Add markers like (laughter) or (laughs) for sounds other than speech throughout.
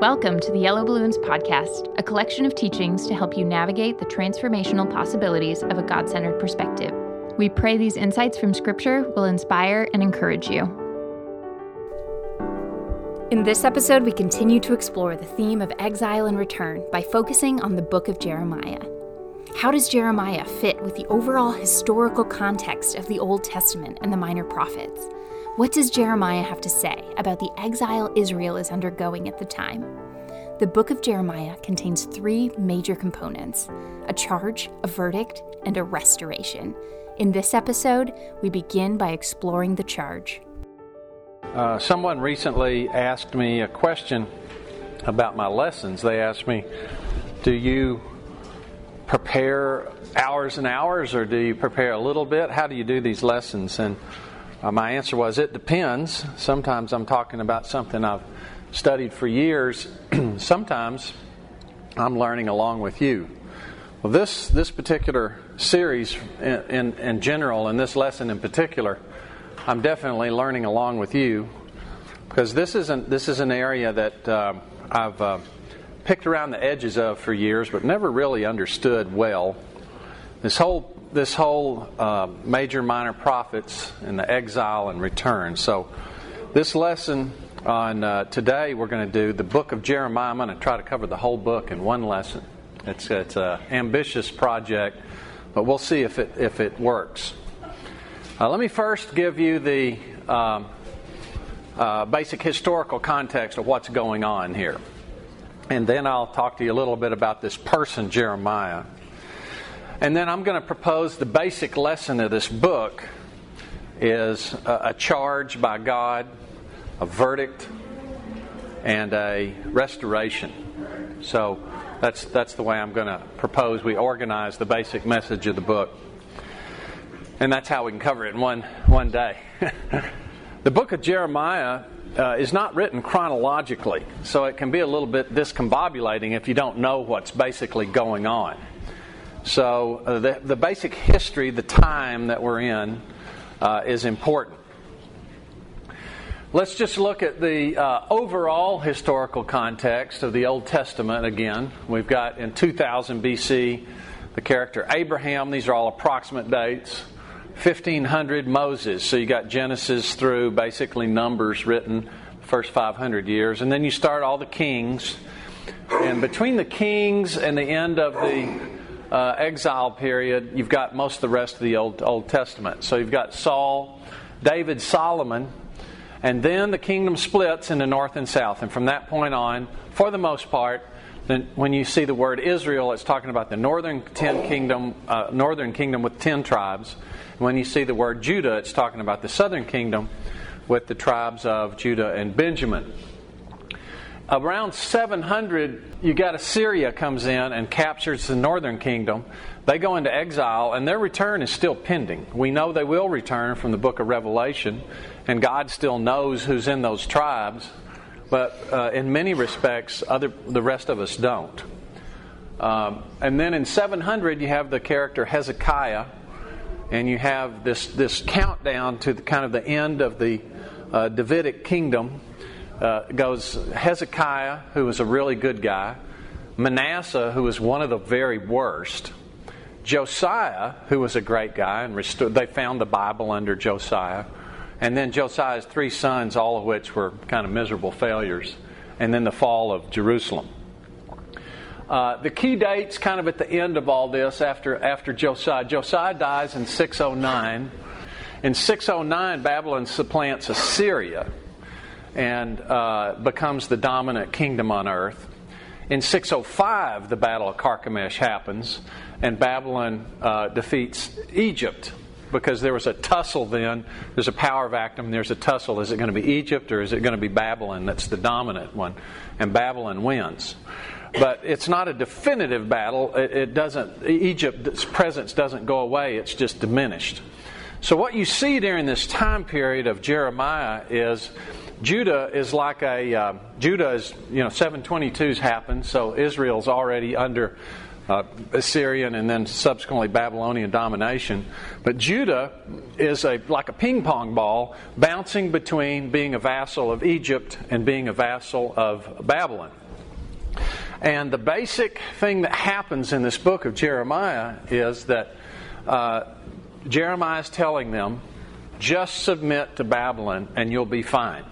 Welcome to the Yellow Balloons Podcast, a collection of teachings to help you navigate the transformational possibilities of a God centered perspective. We pray these insights from Scripture will inspire and encourage you. In this episode, we continue to explore the theme of exile and return by focusing on the book of Jeremiah. How does Jeremiah fit with the overall historical context of the Old Testament and the minor prophets? What does Jeremiah have to say about the exile Israel is undergoing at the time? The book of Jeremiah contains three major components a charge, a verdict, and a restoration. In this episode, we begin by exploring the charge. Uh, someone recently asked me a question about my lessons. They asked me, Do you prepare hours and hours, or do you prepare a little bit? How do you do these lessons? And uh, my answer was, it depends. Sometimes I'm talking about something I've studied for years. (clears throat) Sometimes I'm learning along with you. Well, this, this particular series in, in, in, general, and this lesson in particular, I'm definitely learning along with you because this, isn't, this is an area that uh, I've uh, picked around the edges of for years but never really understood well. This whole this whole uh, major minor prophets and the exile and return. So, this lesson on uh, today, we're going to do the book of Jeremiah. I'm going to try to cover the whole book in one lesson. It's it's an ambitious project, but we'll see if it if it works. Uh, let me first give you the um, uh, basic historical context of what's going on here, and then I'll talk to you a little bit about this person Jeremiah. And then I'm going to propose the basic lesson of this book is a, charge by God, a verdict, and a restoration. So that's that's the way I'm going to propose we organize the basic message of the book. And that's how we can cover it in one one day. (laughs) the book of Jeremiah uh, is not written chronologically, so it can be a little bit discombobulating if you don't know what's basically going on. So, uh, the, the basic history, the time that we're in, uh, is important. Let's just look at the uh, overall historical context of the Old Testament again. We've got in 2000 BC the character Abraham, these are all approximate dates. 1500 Moses, so you got Genesis through basically Numbers written first 500 years, and then you start all the kings. And between the kings and the end of the uh, exile period, you've got most of the rest of the Old, Old Testament. So you've got Saul, David, Solomon, and then the kingdom splits into north and south. And from that point on, for the most part, when you see the word Israel, it's talking about the northern ten kingdom, uh, northern kingdom with ten tribes. when you see the word Judah, it's talking about the southern kingdom with the tribes of Judah and Benjamin around 700, you got Assyria comes in and captures the northern kingdom. They go into exile, and their return is still pending. We know they will return from the book of Revelation, and God still knows who's in those tribes. But uh, in many respects, other the rest of us don't. Um, and then in 700, you have the character Hezekiah, and you have this this countdown to the, kind of the end of the uh, Davidic kingdom uh, goes Hezekiah, who was a really good guy, Manasseh, who was one of the very worst, Josiah, who was a great guy, and restored, they found the Bible under Josiah, and then Josiah's three sons, all of which were kind of miserable failures, and then the fall of Jerusalem. Uh, the key dates, kind of at the end of all this, after after Josiah. Josiah dies in 609. In 609, Babylon supplants Assyria and uh, becomes the dominant kingdom on earth. In 605, the Battle of Carchemish happens, and Babylon uh, defeats Egypt because there was a tussle then. There's a power vacuum, there's a tussle. Is it going to be Egypt or is it going to be Babylon that's the dominant one? And Babylon wins. But it's not a definitive battle. It, it doesn't, Egypt's presence doesn't go away, it's just diminished. So, what you see during this time period of Jeremiah is Judah is like a uh, Judah is you know 722's happened, so Israel's already under uh, Assyrian and then subsequently Babylonian domination. But Judah is a like a ping pong ball bouncing between being a vassal of Egypt and being a vassal of Babylon. And the basic thing that happens in this book of Jeremiah is that uh, Jeremiah is telling them, just submit to Babylon and you'll be fine.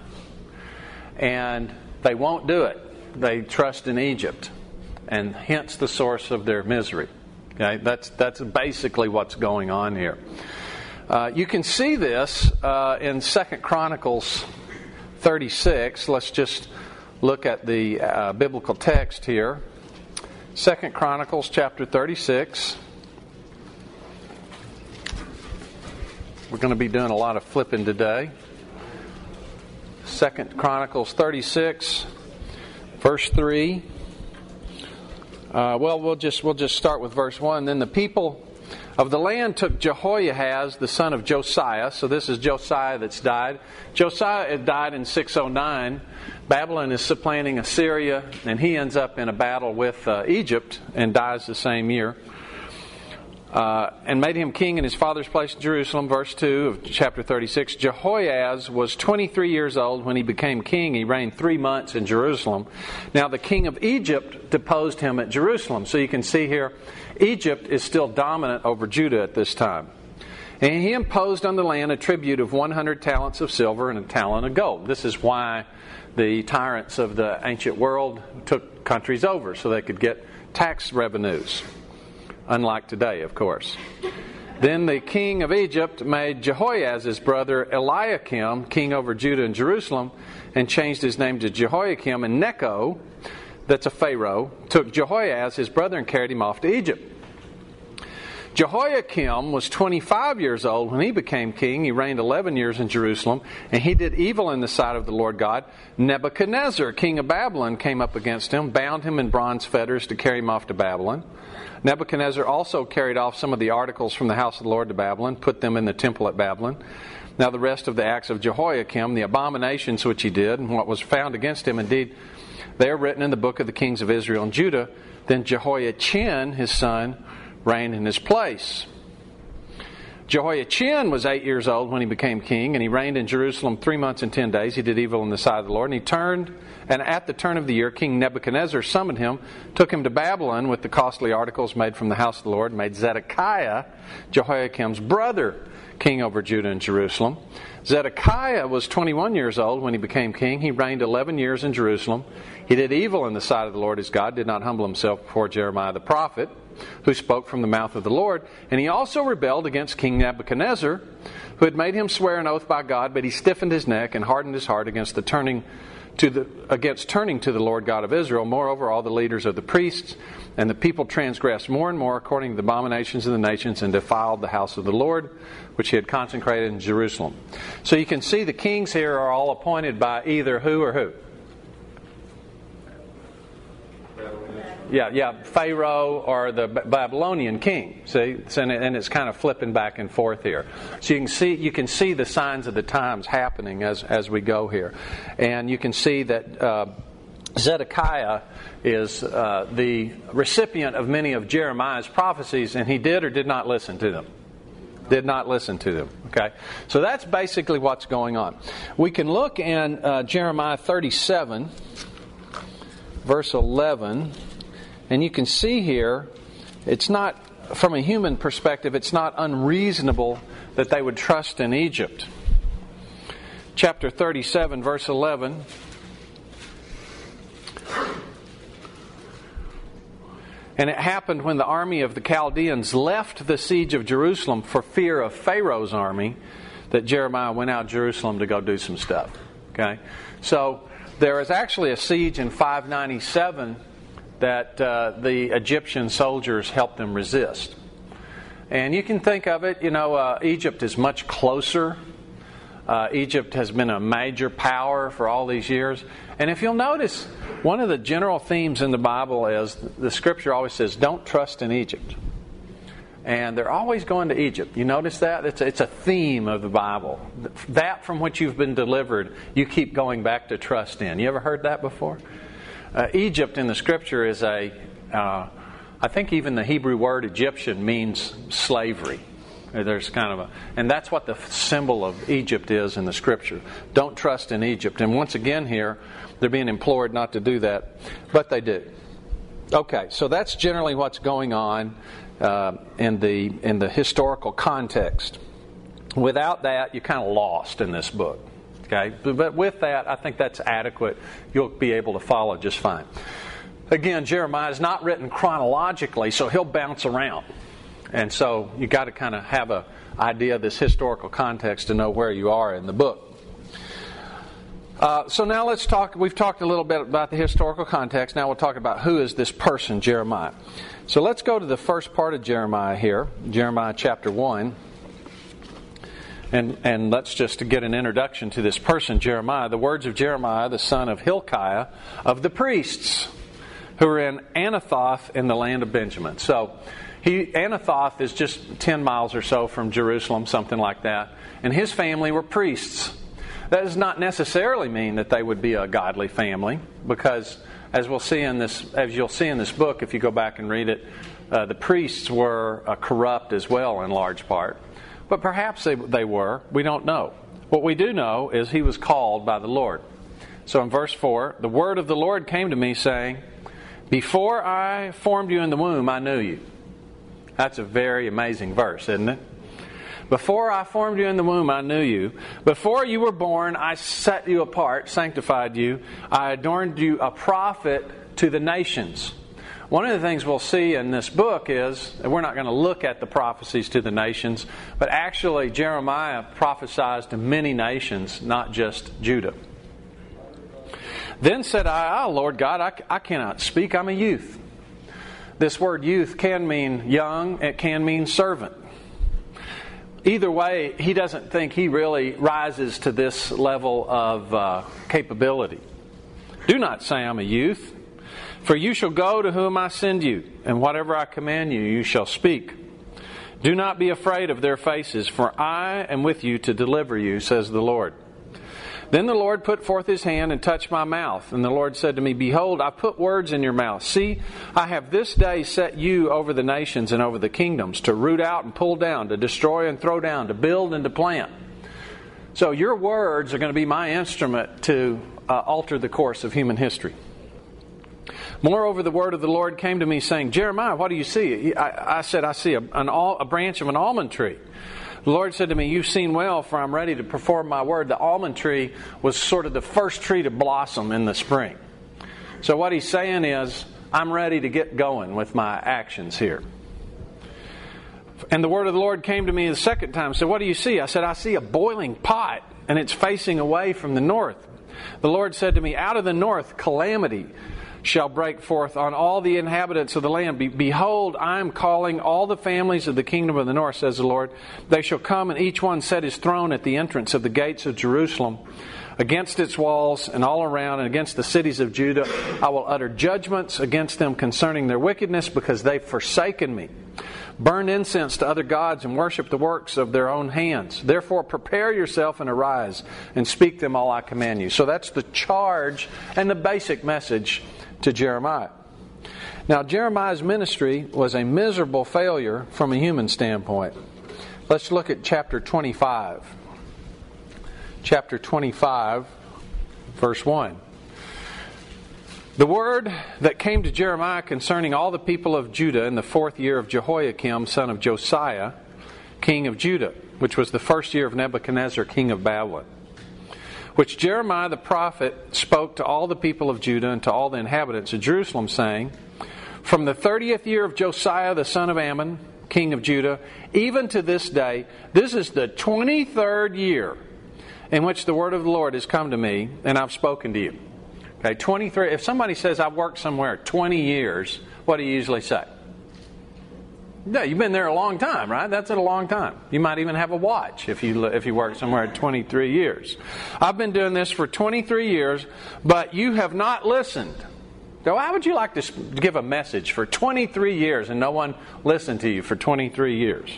And they won't do it. They trust in Egypt, and hence the source of their misery. Okay, that's that's basically what's going on here. Uh, you can see this uh, in Second Chronicles 36. Let's just look at the uh, biblical text here. Second Chronicles chapter 36. We're going to be doing a lot of flipping today. Second Chronicles 36, verse 3. Uh, well, we'll just we'll just start with verse one. Then the people of the land took Jehoahaz, the son of Josiah. So this is Josiah that's died. Josiah had died in 609. Babylon is supplanting Assyria, and he ends up in a battle with uh, Egypt and dies the same year uh, and made him king in his father's place in Jerusalem. Verse 2 of chapter 36. Jehoahaz was 23 years old when he became king. He reigned three months in Jerusalem. Now, the king of Egypt deposed him at Jerusalem. So you can see here, Egypt is still dominant over Judah at this time. And he imposed on the land a tribute of 100 talents of silver and a talent of gold. This is why the tyrants of the ancient world took countries over, so they could get tax revenues unlike today, of course. Then the king of Egypt made Jehoahaz's brother Eliakim king over Judah and Jerusalem and changed his name to Jehoiakim. And Necho, that's a Pharaoh, took Jehoiaz, his brother, and carried him off to Egypt. Jehoiakim was 25 years old when he became king. He reigned 11 years in Jerusalem, and he did evil in the sight of the Lord God. Nebuchadnezzar, king of Babylon, came up against him, bound him in bronze fetters to carry him off to Babylon. Nebuchadnezzar also carried off some of the articles from the house of the Lord to Babylon, put them in the temple at Babylon. Now, the rest of the acts of Jehoiakim, the abominations which he did, and what was found against him, indeed, they are written in the book of the kings of Israel and Judah. Then Jehoiachin, his son, reigned in his place. Jehoiachin was eight years old when he became king, and he reigned in Jerusalem three months and ten days. He did evil in the sight of the Lord, and he turned, and at the turn of the year, King Nebuchadnezzar summoned him, took him to Babylon with the costly articles made from the house of the Lord, and made Zedekiah, Jehoiakim's brother, king over Judah and Jerusalem. Zedekiah was 21 years old when he became king. He reigned 11 years in Jerusalem. He did evil in the sight of the Lord his God, did not humble himself before Jeremiah the prophet who spoke from the mouth of the Lord. And he also rebelled against King Nebuchadnezzar, who had made him swear an oath by God, but he stiffened his neck and hardened his heart against the turning to the against turning to the Lord God of Israel. Moreover, all the leaders of the priests and the people transgressed more and more according to the abominations of the nations and defiled the house of the Lord, which he had consecrated in Jerusalem. So you can see the kings here are all appointed by either who or who? Yeah, yeah, Pharaoh or the Babylonian king. See, and it's kind of flipping back and forth here. So you can see you can see the signs of the times happening as as we go here, and you can see that. Uh, Zedekiah is uh, the recipient of many of Jeremiah's prophecies, and he did or did not listen to them. Did not listen to them. Okay, so that's basically what's going on. We can look in uh, Jeremiah 37, verse 11. And you can see here, it's not, from a human perspective, it's not unreasonable that they would trust in Egypt. Chapter 37, verse 11. And it happened when the army of the Chaldeans left the siege of Jerusalem for fear of Pharaoh's army that Jeremiah went out Jerusalem to go do some stuff. Okay? So there is actually a siege in 597 that uh, the Egyptian soldiers helped them resist. And you can think of it, you know, uh, Egypt is much closer. Uh, Egypt has been a major power for all these years. And if you'll notice, one of the general themes in the Bible is the scripture always says, don't trust in Egypt. And they're always going to Egypt. You notice that? It's, it's a theme of the Bible. That from which you've been delivered, you keep going back to trust in. You ever heard that before? Uh, Egypt in the scripture is a, uh, I think even the Hebrew word Egyptian means slavery. There's kind of a, and that's what the symbol of Egypt is in the scripture. Don't trust in Egypt. And once again, here, they're being implored not to do that, but they do. Okay, so that's generally what's going on uh, in the in the historical context. Without that, you're kind of lost in this book. Okay, but with that, I think that's adequate. You'll be able to follow just fine. Again, Jeremiah is not written chronologically, so he'll bounce around. And so you got to kind of have an idea of this historical context to know where you are in the book. Uh, so now let's talk. We've talked a little bit about the historical context. Now we'll talk about who is this person, Jeremiah. So let's go to the first part of Jeremiah here, Jeremiah chapter 1. And, and let's just get an introduction to this person, Jeremiah. The words of Jeremiah, the son of Hilkiah, of the priests who are in Anathoth in the land of Benjamin. So he, Anathoth is just 10 miles or so from Jerusalem, something like that. And his family were priests. That does not necessarily mean that they would be a godly family, because as we'll see in this, as you'll see in this book, if you go back and read it, uh, the priests were uh, corrupt as well in large part. But perhaps they, they were. We don't know. What we do know is he was called by the Lord. So in verse 4, the word of the Lord came to me saying, Before I formed you in the womb, I knew you. That's a very amazing verse, isn't it? Before I formed you in the womb, I knew you. Before you were born, I set you apart, sanctified you. I adorned you a prophet to the nations. One of the things we'll see in this book is, we're not going to look at the prophecies to the nations, but actually Jeremiah prophesied to many nations, not just Judah. Then said I, Oh, Lord God, I, I cannot speak. I'm a youth. This word youth can mean young, it can mean servant either way, he doesn't think he really rises to this level of uh, capability. Do not say I'm a youth, for you shall go to whom I send you, and whatever I command you, you shall speak. Do not be afraid of their faces, for I am with you to deliver you, says the Lord. Then the Lord put forth his hand and touched my mouth. And the Lord said to me, Behold, I put words in your mouth. See, I have this day set you over the nations and over the kingdoms, to root out and pull down, to destroy and throw down, to build and to plant. So your words are going to be my instrument to uh, alter the course of human history. Moreover, the word of the Lord came to me, saying, Jeremiah, what do you see? I, I said, I see a, an, a branch of an almond tree. The Lord said to me, You've seen well, for I'm ready to perform my word. The almond tree was sort of the first tree to blossom in the spring. So, what he's saying is, I'm ready to get going with my actions here. And the word of the Lord came to me the second time. So, what do you see? I said, I see a boiling pot, and it's facing away from the north. The Lord said to me, Out of the north, calamity shall break forth on all the inhabitants of the land. Be- Behold, I am calling all the families of the kingdom of the north, says the Lord. They shall come, and each one set his throne at the entrance of the gates of Jerusalem. Against its walls and all around, and against the cities of Judah, I will utter judgments against them concerning their wickedness, because they've forsaken me burned incense to other gods and worship the works of their own hands. Therefore, prepare yourself and arise and speak them all I command you. So that's the charge and the basic message to Jeremiah. Now, Jeremiah's ministry was a miserable failure from a human standpoint. Let's look at chapter 25. Chapter 25, verse 1. The word that came to Jeremiah concerning all the people of Judah in the fourth year of Jehoiakim, son of Josiah, king of Judah, which was the first year of Nebuchadnezzar, king of Babylon which Jeremiah the prophet spoke to all the people of Judah and to all the inhabitants of Jerusalem, saying, From the thirtieth year of Josiah the son of Amon, king of Judah, even to this day, this is the twenty third year in which the word of the Lord has come to me, and I've spoken to you. Okay, 23. If somebody says, I've worked somewhere 20 years, what do you usually say? Yeah, you've been there a long time, right? That's a long time. You might even have a watch if you if you work somewhere at 23 years. I've been doing this for 23 years, but you have not listened. So how would you like to give a message for 23 years and no one listened to you for 23 years?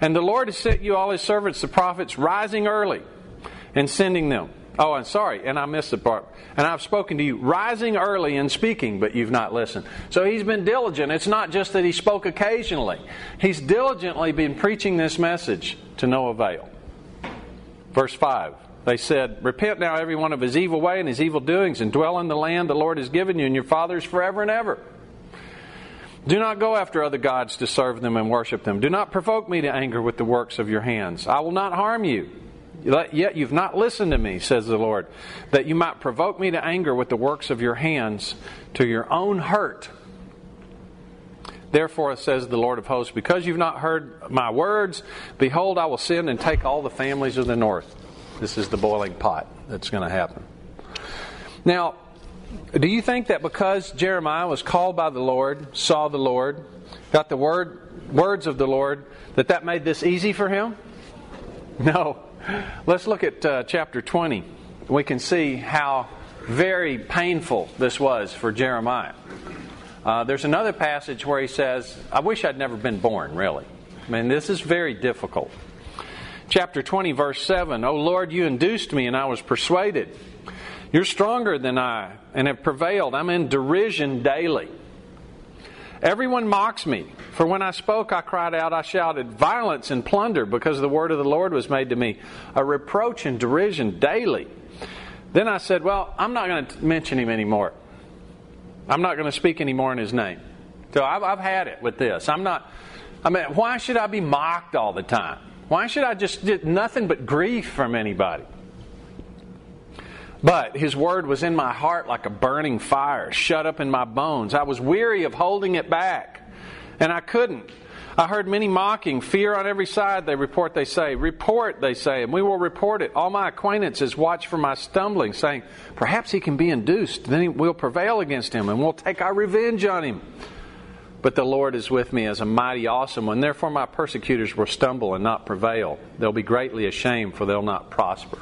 And the Lord has sent you all his servants, the prophets, rising early and sending them. Oh, I'm sorry, and I missed the part. And I've spoken to you, rising early and speaking, but you've not listened. So he's been diligent. It's not just that he spoke occasionally, he's diligently been preaching this message to no avail. Verse 5 They said, Repent now, every one of his evil way and his evil doings, and dwell in the land the Lord has given you and your fathers forever and ever. Do not go after other gods to serve them and worship them. Do not provoke me to anger with the works of your hands. I will not harm you. Yet you've not listened to me, says the Lord, that you might provoke me to anger with the works of your hands to your own hurt. Therefore, says the Lord of hosts, because you've not heard my words, behold, I will send and take all the families of the north. This is the boiling pot that's going to happen. Now, do you think that because Jeremiah was called by the Lord, saw the Lord, got the word, words of the Lord, that that made this easy for him? No. Let's look at uh, chapter 20. We can see how very painful this was for Jeremiah. Uh, there's another passage where he says, I wish I'd never been born, really. I mean, this is very difficult. Chapter 20, verse 7 O Lord, you induced me, and I was persuaded. You're stronger than I, and have prevailed. I'm in derision daily. Everyone mocks me. For when I spoke, I cried out, I shouted, violence and plunder, because the word of the Lord was made to me, a reproach and derision daily. Then I said, Well, I'm not going to mention him anymore. I'm not going to speak anymore in his name. So I've, I've had it with this. I'm not, I mean, why should I be mocked all the time? Why should I just get nothing but grief from anybody? But his word was in my heart like a burning fire, shut up in my bones. I was weary of holding it back, and I couldn't. I heard many mocking, fear on every side, they report, they say. Report, they say, and we will report it. All my acquaintances watch for my stumbling, saying, Perhaps he can be induced, then we'll prevail against him, and we'll take our revenge on him. But the Lord is with me as a mighty awesome one. Therefore, my persecutors will stumble and not prevail. They'll be greatly ashamed, for they'll not prosper.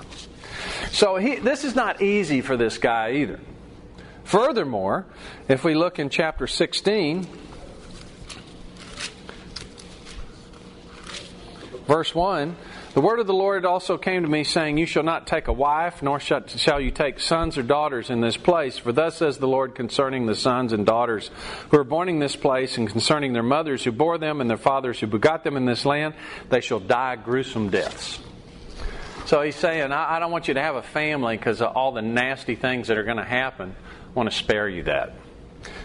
So he, this is not easy for this guy either. Furthermore, if we look in chapter 16, verse 1, the word of the Lord also came to me, saying, You shall not take a wife, nor shall you take sons or daughters in this place. For thus says the Lord concerning the sons and daughters who are born in this place, and concerning their mothers who bore them, and their fathers who begot them in this land, they shall die gruesome deaths. So he's saying, I, I don't want you to have a family because of all the nasty things that are going to happen. I want to spare you that.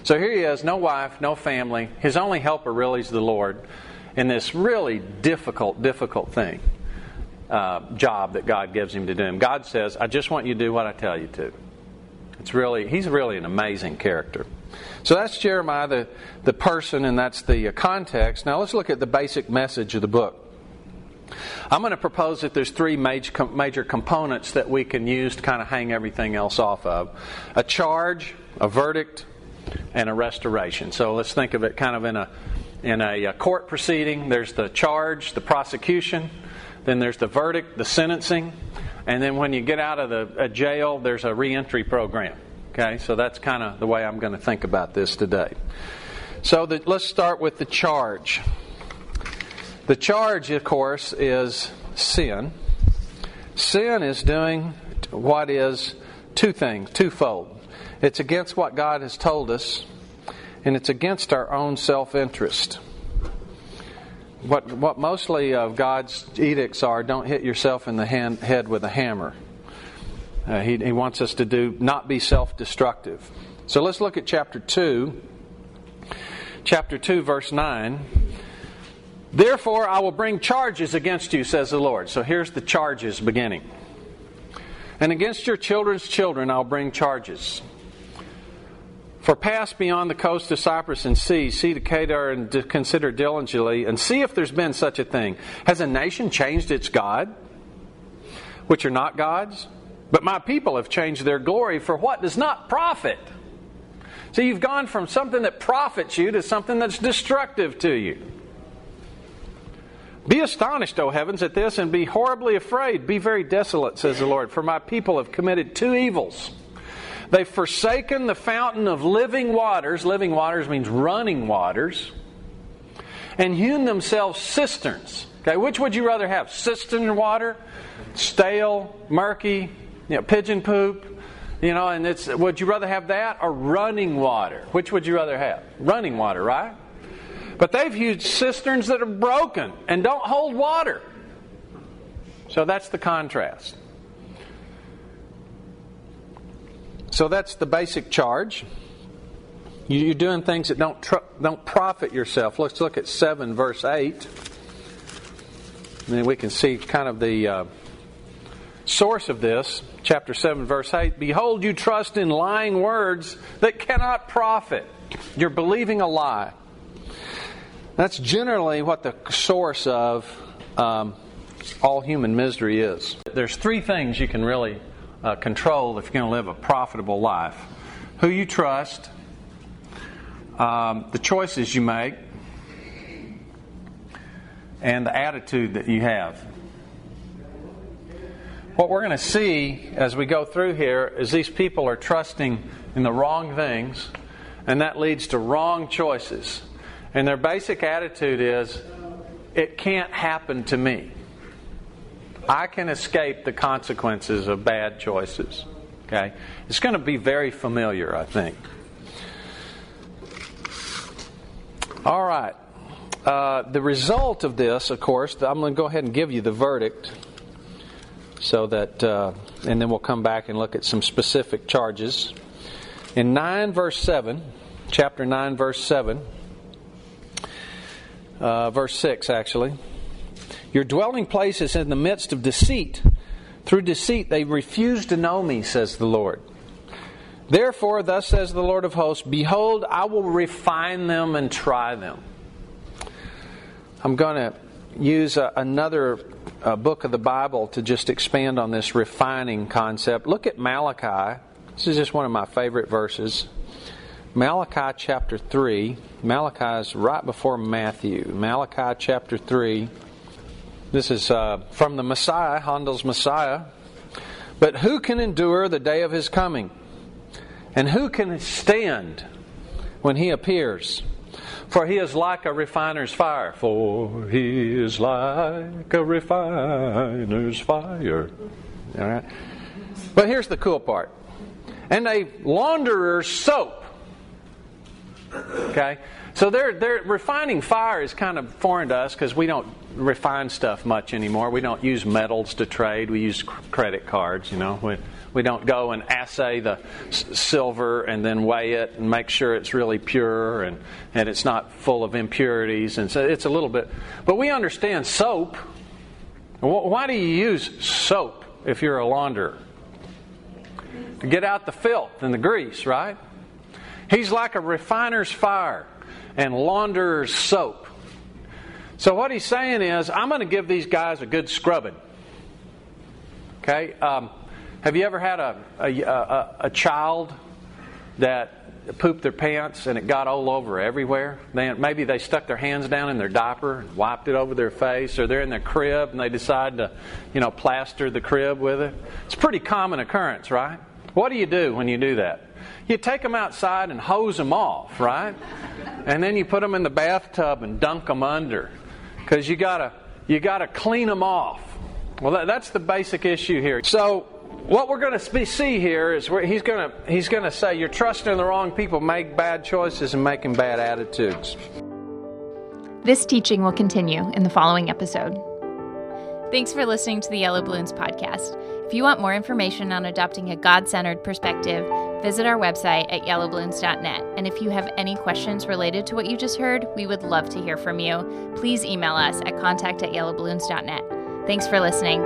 So here he is, no wife, no family. His only helper really is the Lord in this really difficult, difficult thing, uh, job that God gives him to do. And God says, I just want you to do what I tell you to. It's really, he's really an amazing character. So that's Jeremiah, the, the person, and that's the uh, context. Now let's look at the basic message of the book. I'm going to propose that there's three major, major components that we can use to kind of hang everything else off of a charge, a verdict, and a restoration. So let's think of it kind of in a, in a court proceeding. There's the charge, the prosecution, then there's the verdict, the sentencing, and then when you get out of the uh, jail, there's a reentry program. Okay, so that's kind of the way I'm going to think about this today. So the, let's start with the charge. The charge, of course, is sin. Sin is doing what is two things, twofold. It's against what God has told us, and it's against our own self interest. What, what mostly of God's edicts are don't hit yourself in the hand, head with a hammer. Uh, he, he wants us to do not be self destructive. So let's look at chapter 2. Chapter 2, verse 9. Therefore, I will bring charges against you, says the Lord. So here's the charges beginning. And against your children's children I'll bring charges. For pass beyond the coast of Cyprus and see, see to Kedar and to consider diligently, and see if there's been such a thing. Has a nation changed its God, which are not gods? But my people have changed their glory for what does not profit. So you've gone from something that profits you to something that's destructive to you. Be astonished, O heavens, at this, and be horribly afraid. Be very desolate, says the Lord, for my people have committed two evils. They've forsaken the fountain of living waters. Living waters means running waters. And hewn themselves cisterns. Okay, which would you rather have? Cistern water? Stale, murky, you know, pigeon poop, you know, and it's would you rather have that or running water? Which would you rather have? Running water, right? But they've used cisterns that are broken and don't hold water. So that's the contrast. So that's the basic charge. You're doing things that don't tr- don't profit yourself. Let's look at seven, verse eight. And then we can see kind of the uh, source of this. Chapter seven, verse eight. Behold, you trust in lying words that cannot profit. You're believing a lie. That's generally what the source of um, all human misery is. There's three things you can really uh, control if you're going to live a profitable life who you trust, um, the choices you make, and the attitude that you have. What we're going to see as we go through here is these people are trusting in the wrong things, and that leads to wrong choices. And their basic attitude is, it can't happen to me. I can escape the consequences of bad choices. Okay? It's going to be very familiar, I think. All right. Uh, the result of this, of course, I'm going to go ahead and give you the verdict so that, uh, and then we'll come back and look at some specific charges. In 9, verse 7, chapter 9, verse 7, uh, verse 6, actually. Your dwelling place is in the midst of deceit. Through deceit they refuse to know me, says the Lord. Therefore, thus says the Lord of hosts Behold, I will refine them and try them. I'm going to use a, another uh, book of the Bible to just expand on this refining concept. Look at Malachi. This is just one of my favorite verses. Malachi chapter 3. Malachi is right before Matthew. Malachi chapter 3. This is uh, from the Messiah, Handel's Messiah. But who can endure the day of his coming? And who can stand when he appears? For he is like a refiner's fire. For he is like a refiner's fire. All right. But here's the cool part. And a launderer's soap. Okay? So they're, they're refining fire is kind of foreign to us because we don't refine stuff much anymore. We don't use metals to trade. We use credit cards, you know. We, we don't go and assay the silver and then weigh it and make sure it's really pure and, and it's not full of impurities. And so it's a little bit. But we understand soap. Why do you use soap if you're a launderer? To get out the filth and the grease, right? He's like a refiner's fire and launderer's soap. So what he's saying is, I'm going to give these guys a good scrubbing. Okay? Um, have you ever had a, a, a, a, child that pooped their pants and it got all over everywhere? They, maybe they stuck their hands down in their diaper and wiped it over their face, or they're in their crib and they decide to, you know, plaster the crib with it. It's a pretty common occurrence, right? What do you do when you do that? You take them outside and hose them off, right? And then you put them in the bathtub and dunk them under because you gotta you gotta clean them off. Well, that, that's the basic issue here. So what we're going to see here is he's going to he's going to say you're trusting the wrong people, make bad choices, and making bad attitudes. This teaching will continue in the following episode. Thanks for listening to the Yellow Balloons podcast. If you want more information on adopting a God centered perspective, visit our website at yellowballoons.net. And if you have any questions related to what you just heard, we would love to hear from you. Please email us at contact at yellowballoons.net. Thanks for listening.